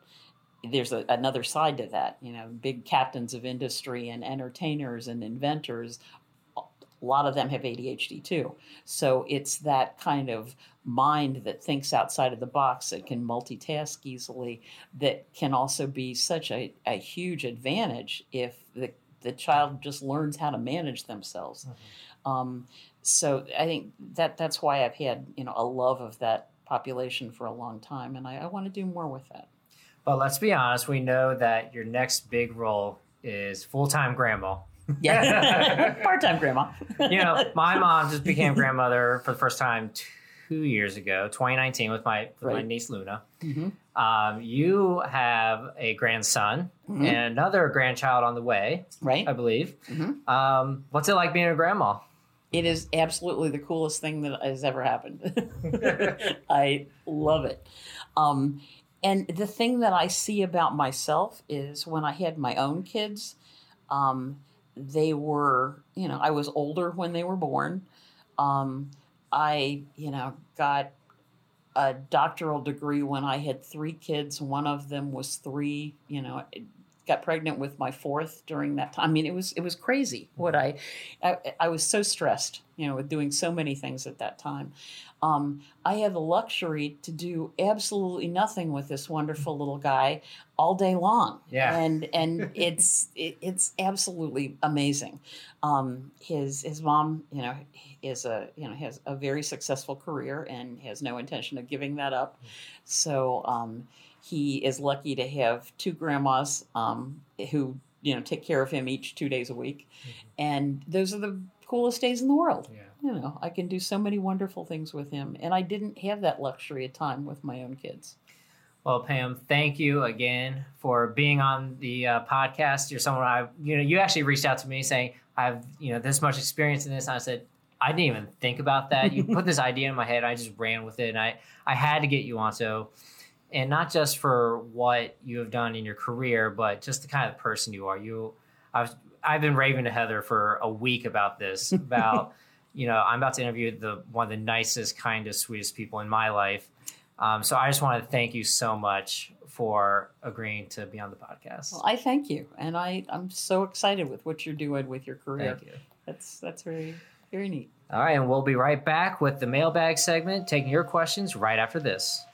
there's a, another side to that. You know, big captains of industry and entertainers and inventors a lot of them have ADHD too. So it's that kind of mind that thinks outside of the box that can multitask easily that can also be such a, a huge advantage if the, the child just learns how to manage themselves. Mm-hmm. Um, so I think that that's why I've had you know a love of that population for a long time, and I, I want to do more with that. But let's be honest, we know that your next big role is full time grandma. Yeah, part time grandma. you know, my mom just became grandmother for the first time two years ago, 2019, with my with right. my niece Luna. Mm-hmm. Um, you have a grandson mm-hmm. and another grandchild on the way, right? I believe. Mm-hmm. Um, what's it like being a grandma? It is absolutely the coolest thing that has ever happened. I love it. Um, and the thing that I see about myself is when I had my own kids, um, they were, you know, I was older when they were born. Um, I, you know, got a doctoral degree when I had three kids. One of them was three, you know, got pregnant with my fourth during that time. I mean, it was it was crazy. What I, I, I was so stressed, you know, with doing so many things at that time. Um, I had the luxury to do absolutely nothing with this wonderful little guy all day long. Yeah, and and it's it, it's absolutely amazing. Um, his his mom, you know, is a you know has a very successful career and has no intention of giving that up. So. Um, he is lucky to have two grandmas um, who you know take care of him each two days a week, mm-hmm. and those are the coolest days in the world. Yeah. You know, I can do so many wonderful things with him, and I didn't have that luxury of time with my own kids. Well, Pam, thank you again for being on the uh, podcast. You're someone I, you know, you actually reached out to me saying I have, you know, this much experience in this. And I said I didn't even think about that. You put this idea in my head. I just ran with it, and I, I had to get you on. So and not just for what you have done in your career, but just the kind of person you are. You, I've I've been raving to Heather for a week about this. About you know, I'm about to interview the one of the nicest, kindest, sweetest people in my life. Um, so I just want to thank you so much for agreeing to be on the podcast. Well, I thank you, and I I'm so excited with what you're doing with your career. Thank you. That's that's very very neat. All right, and we'll be right back with the mailbag segment, taking your questions right after this.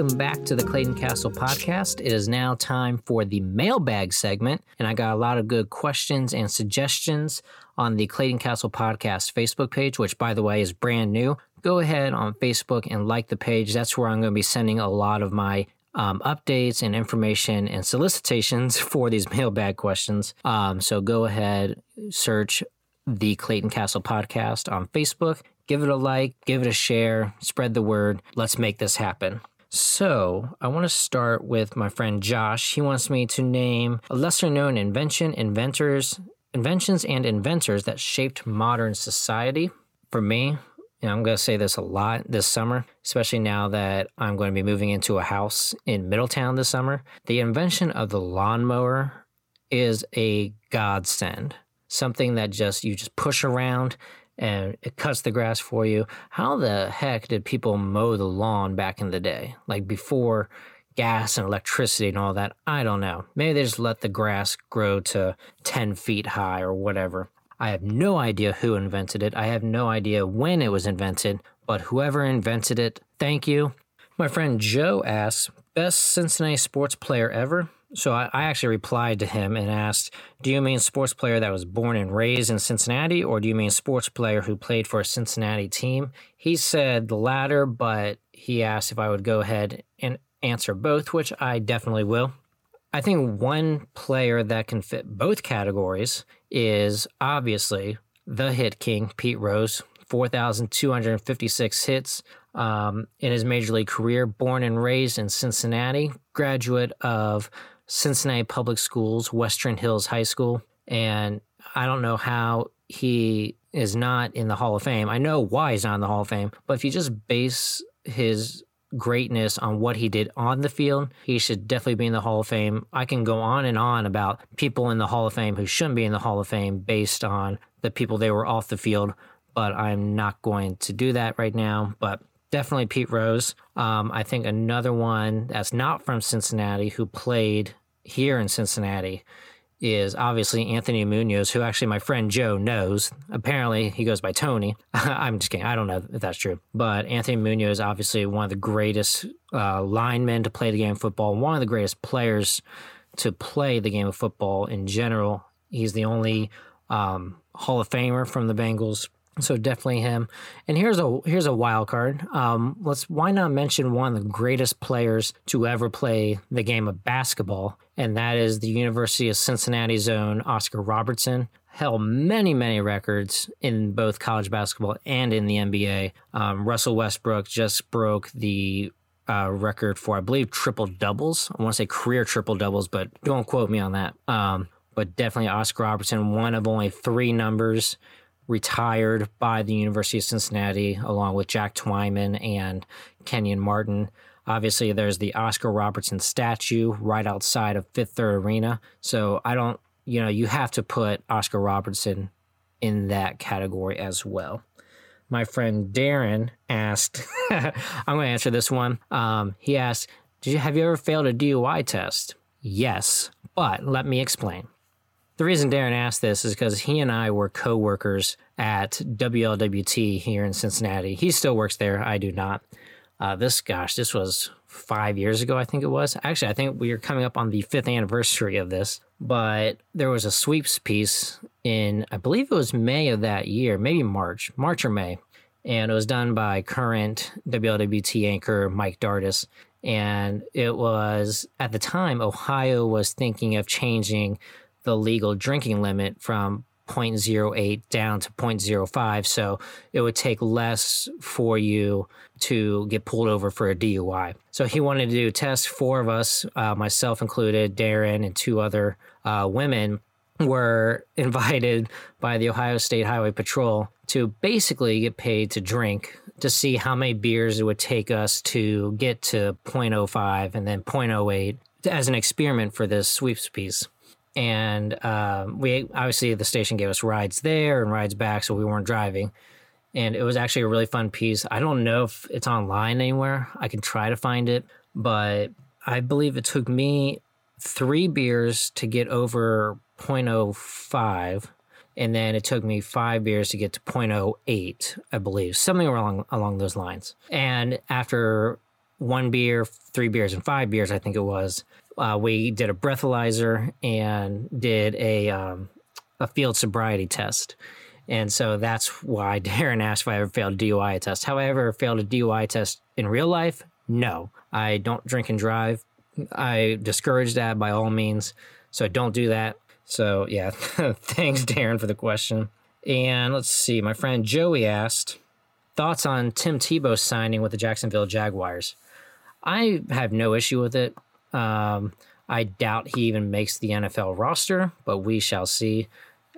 Welcome back to the Clayton Castle podcast. It is now time for the mailbag segment, and I got a lot of good questions and suggestions on the Clayton Castle podcast Facebook page, which, by the way, is brand new. Go ahead on Facebook and like the page. That's where I'm going to be sending a lot of my um, updates and information and solicitations for these mailbag questions. Um, so go ahead, search the Clayton Castle podcast on Facebook. Give it a like, give it a share, spread the word. Let's make this happen. So, I want to start with my friend Josh. He wants me to name a lesser known invention, inventors, inventions and inventors that shaped modern society. For me, know, I'm going to say this a lot this summer, especially now that I'm going to be moving into a house in Middletown this summer. The invention of the lawnmower is a godsend. Something that just you just push around and it cuts the grass for you. How the heck did people mow the lawn back in the day? Like before gas and electricity and all that? I don't know. Maybe they just let the grass grow to 10 feet high or whatever. I have no idea who invented it. I have no idea when it was invented, but whoever invented it, thank you. My friend Joe asks, best Cincinnati sports player ever? So I, I, actually replied to him and asked, Do you mean sports player that was born and raised in Cincinnati, or do you mean sports player who played for a Cincinnati team? He said the latter, but he asked if I would go ahead and answer both, which I definitely will. I think one player that can fit both categories is obviously the hit king, Pete Rose, 4,256 hits um, in his major league career, born and raised in Cincinnati, graduate of Cincinnati Public Schools, Western Hills High School. And I don't know how he is not in the Hall of Fame. I know why he's not in the Hall of Fame, but if you just base his greatness on what he did on the field, he should definitely be in the Hall of Fame. I can go on and on about people in the Hall of Fame who shouldn't be in the Hall of Fame based on the people they were off the field, but I'm not going to do that right now. But definitely Pete Rose. Um, I think another one that's not from Cincinnati who played here in Cincinnati is obviously Anthony Munoz, who actually my friend Joe knows. Apparently, he goes by Tony. I'm just kidding. I don't know if that's true. But Anthony Munoz is obviously one of the greatest uh, linemen to play the game of football, one of the greatest players to play the game of football in general. He's the only um, Hall of Famer from the Bengals. So definitely him. And here's a here's a wild card. Um, let's why not mention one of the greatest players to ever play the game of basketball, and that is the University of Cincinnati's own Oscar Robertson. Held many many records in both college basketball and in the NBA. Um, Russell Westbrook just broke the uh, record for I believe triple doubles. I want to say career triple doubles, but don't quote me on that. Um, but definitely Oscar Robertson, one of only three numbers retired by the University of Cincinnati, along with Jack Twyman and Kenyon Martin. Obviously, there's the Oscar Robertson statue right outside of Fifth Third Arena. So I don't, you know, you have to put Oscar Robertson in that category as well. My friend Darren asked, I'm going to answer this one. Um, he asked, Did you, Have you ever failed a DUI test? Yes, but let me explain. The reason Darren asked this is because he and I were co workers at WLWT here in Cincinnati. He still works there. I do not. Uh, this, gosh, this was five years ago, I think it was. Actually, I think we are coming up on the fifth anniversary of this. But there was a sweeps piece in, I believe it was May of that year, maybe March, March or May. And it was done by current WLWT anchor Mike Dardis. And it was, at the time, Ohio was thinking of changing the legal drinking limit from 0.08 down to 0.05. So it would take less for you to get pulled over for a DUI. So he wanted to do tests. Four of us, uh, myself included, Darren, and two other uh, women, were invited by the Ohio State Highway Patrol to basically get paid to drink to see how many beers it would take us to get to 0.05 and then 0.08 as an experiment for this sweeps piece and um, we obviously the station gave us rides there and rides back, so we weren't driving. And it was actually a really fun piece. I don't know if it's online anywhere. I can try to find it, but I believe it took me three beers to get over 0.05 and then it took me five beers to get to 0.08 i believe something along along those lines and after one beer three beers and five beers i think it was uh, we did a breathalyzer and did a um, a field sobriety test. And so that's why Darren asked if I ever failed a DUI test. Have I ever failed a DUI test in real life? No. I don't drink and drive. I discourage that by all means. So don't do that. So yeah, thanks Darren for the question. And let's see, my friend Joey asked thoughts on Tim Tebow signing with the Jacksonville Jaguars. I have no issue with it. Um, I doubt he even makes the NFL roster, but we shall see.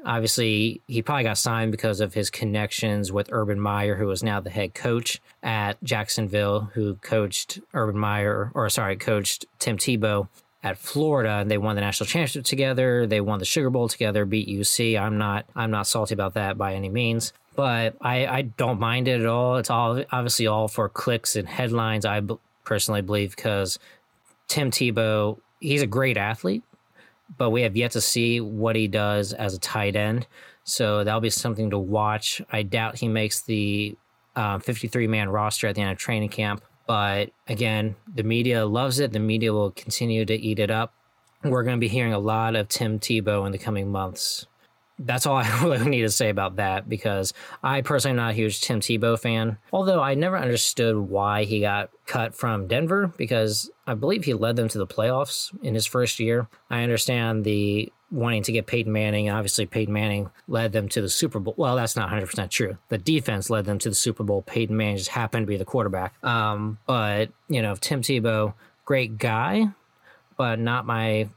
Obviously, he probably got signed because of his connections with Urban Meyer, who is now the head coach at Jacksonville, who coached Urban Meyer, or sorry, coached Tim Tebow at Florida, and they won the national championship together. They won the Sugar Bowl together, beat UC. I'm not, I'm not salty about that by any means, but I, I don't mind it at all. It's all obviously all for clicks and headlines. I b- personally believe because Tim Tebow, he's a great athlete, but we have yet to see what he does as a tight end. So that'll be something to watch. I doubt he makes the 53 uh, man roster at the end of training camp. But again, the media loves it. The media will continue to eat it up. We're going to be hearing a lot of Tim Tebow in the coming months. That's all I really need to say about that because I personally am not a huge Tim Tebow fan. Although I never understood why he got cut from Denver because I believe he led them to the playoffs in his first year. I understand the wanting to get Peyton Manning. Obviously, Peyton Manning led them to the Super Bowl. Well, that's not 100% true. The defense led them to the Super Bowl. Peyton Manning just happened to be the quarterback. Um, but, you know, Tim Tebow, great guy, but not my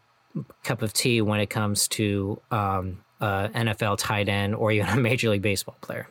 cup of tea when it comes to um, uh, NFL tight end or even a Major League Baseball player.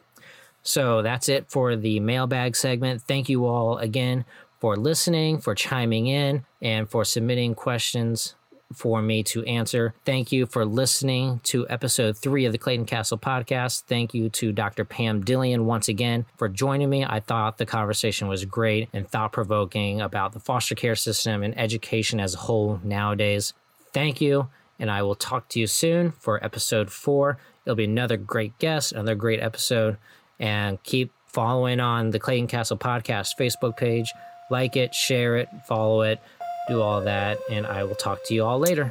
So that's it for the mailbag segment. Thank you all again for listening, for chiming in, and for submitting questions for me to answer. Thank you for listening to episode three of the Clayton Castle podcast. Thank you to Dr. Pam Dillion once again for joining me. I thought the conversation was great and thought provoking about the foster care system and education as a whole nowadays. Thank you and I will talk to you soon for episode four. It'll be another great guest, another great episode, and keep following on the Clayton Castle Podcast Facebook page. Like it, share it, follow it, do all that, and I will talk to you all later.